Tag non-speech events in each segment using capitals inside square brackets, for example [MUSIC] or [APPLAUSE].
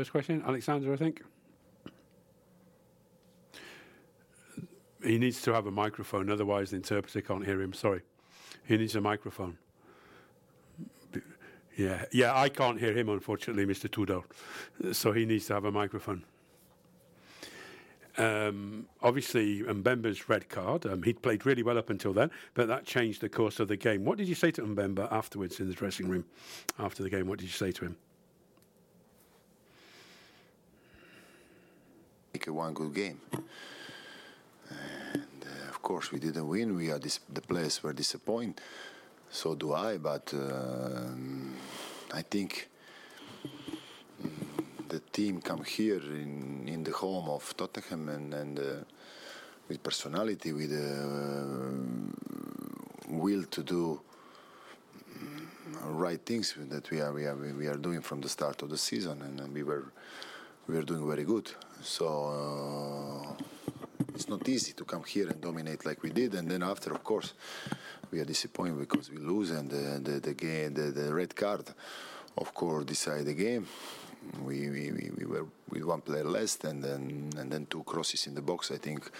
First question, Alexander, I think. He needs to have a microphone, otherwise the interpreter can't hear him. Sorry. He needs a microphone. Yeah, yeah, I can't hear him, unfortunately, Mr. Tudor. So he needs to have a microphone. Um, obviously, Mbemba's red card, um, he'd played really well up until then, but that changed the course of the game. What did you say to Mbemba afterwards in the dressing room? After the game, what did you say to him? Make one good game. And uh, of course, we didn't win. We are dis- the players were disappointed. So do I. But um I think mm, the team come here in, in the home of Tottenham and, and uh, with personality, with uh, will to do mm, right things that we are we are we are doing from the start of the season, and we were we were doing very good. So uh, it's not easy to come here and dominate like we did, and then after, of course, we are disappointed because we lose, and the the, the game, the, the red card, of course, decide the game. We, we, we, we were with one player less, and then and then two crosses in the box. I think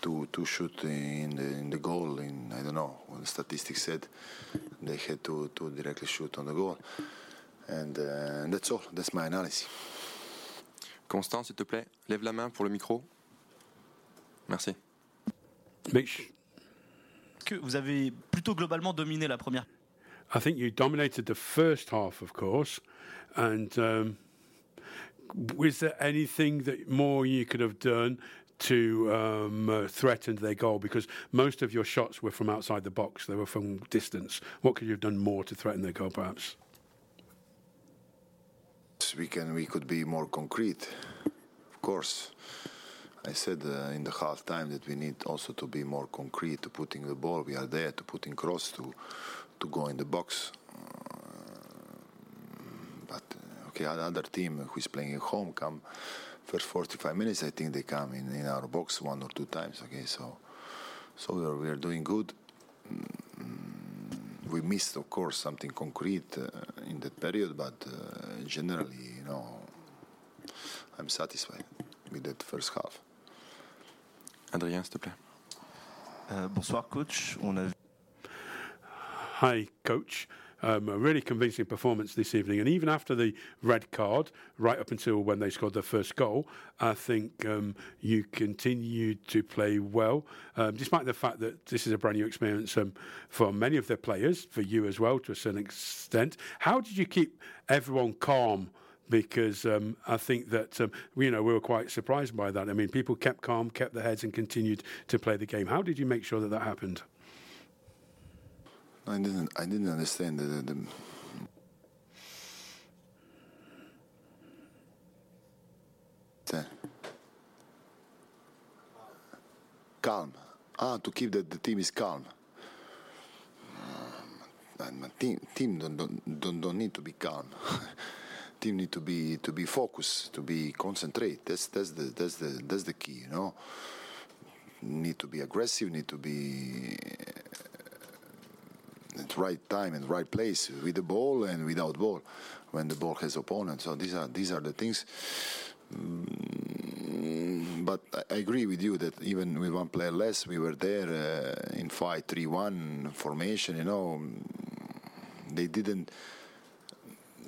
two two shoot in the in the goal. In I don't know what the statistics said. They had to to directly shoot on the goal, and, uh, and that's all. That's my analysis. Constant, s'il te plaît, lève la main pour le micro. Merci. Mitch, que vous avez plutôt globalement dominé la première. I think you dominated the first half, of course, and um, was there anything that more you could have done to um, uh, threaten their goal? Because most of your shots were from outside the box; they were from distance. What could you have done more to threaten their goal, perhaps? We can we could be more concrete. Of course, I said uh, in the half time that we need also to be more concrete to putting the ball. We are there to putting cross to to go in the box. Uh, but uh, okay, another team who is playing at home come first 45 minutes. I think they come in, in our box one or two times. Okay, so so we are we are doing good. Mm, we missed, of course, something concrete uh, in that period, but uh, generally, you know, I'm satisfied with that first half. Adrien, s'il te plaît. Euh, bonsoir coach, on a Hi, coach. Um, a really convincing performance this evening, and even after the red card, right up until when they scored their first goal, I think um, you continued to play well, um, despite the fact that this is a brand new experience um, for many of their players, for you as well to a certain extent. How did you keep everyone calm? Because um, I think that um, you know we were quite surprised by that. I mean, people kept calm, kept their heads, and continued to play the game. How did you make sure that that happened? I didn't. I didn't understand the. the, calm. Ah, to keep that the team is calm. Um, team team don't, don't don't don't need to be calm. [LAUGHS] team need to be to be focused, to be concentrate. That's that's the that's the that's the key. You know, need to be aggressive. Need to be at right time and right place with the ball and without ball when the ball has opponent. So these are these are the things. Mm, but I agree with you that even with one player less, we were there uh, in five three one formation. You know, they didn't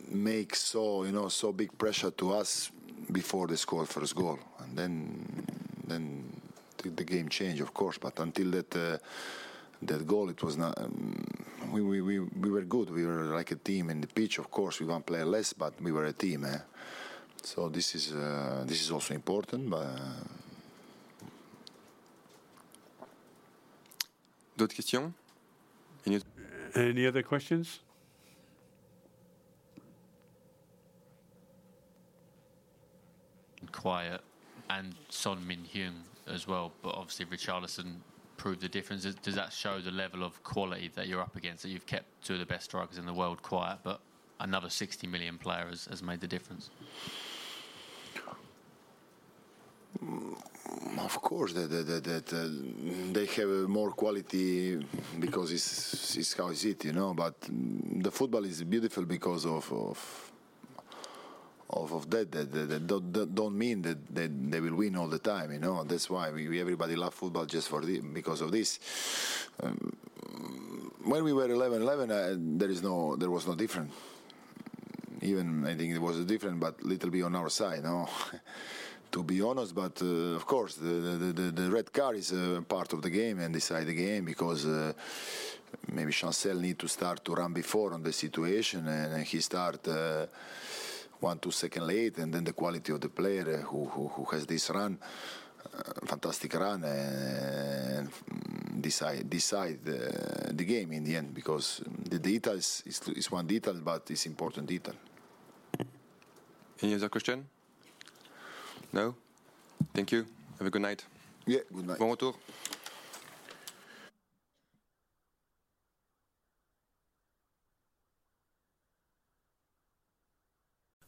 make so you know so big pressure to us before they scored first goal, and then then the game changed, of course. But until that. Uh, that goal, it was not. Um, we, we, we, we were good. We were like a team in the pitch. Of course, we one player less, but we were a team. Eh? So this is uh, this is also important. But D'autres questions Any- Any other questions? quiet, and Son Min Hyun as well. But obviously, Richarlison proved the difference. Does- that show the level of quality that you're up against? That you've kept two of the best strikers in the world quiet, but another 60 million player has, has made the difference. of course, that that, that, uh, they have more quality because it's, it's how is it, you know. But mm, the football is beautiful because of of of, of that. That, that, that don't, don't mean that, that they will win all the time, you know. That's why we, everybody love football just for the, because of this. Um, when we were 11-11, uh, there is no there was no different. Even I think it was different, but little bit on our side, no. [LAUGHS] to be honest. But uh, of course, the, the, the, red card is part of the game and decide the game because uh, maybe Chancel need to start to run before on the situation and he start uh, one two second late and then the quality of the player who, who, who has this run. Uh, fantastic run and decide decide uh, the game in the end because the details is, is one detail but it's important detail. Any other question No Thank you. Have a good night. Yeah, good night. Bon retour.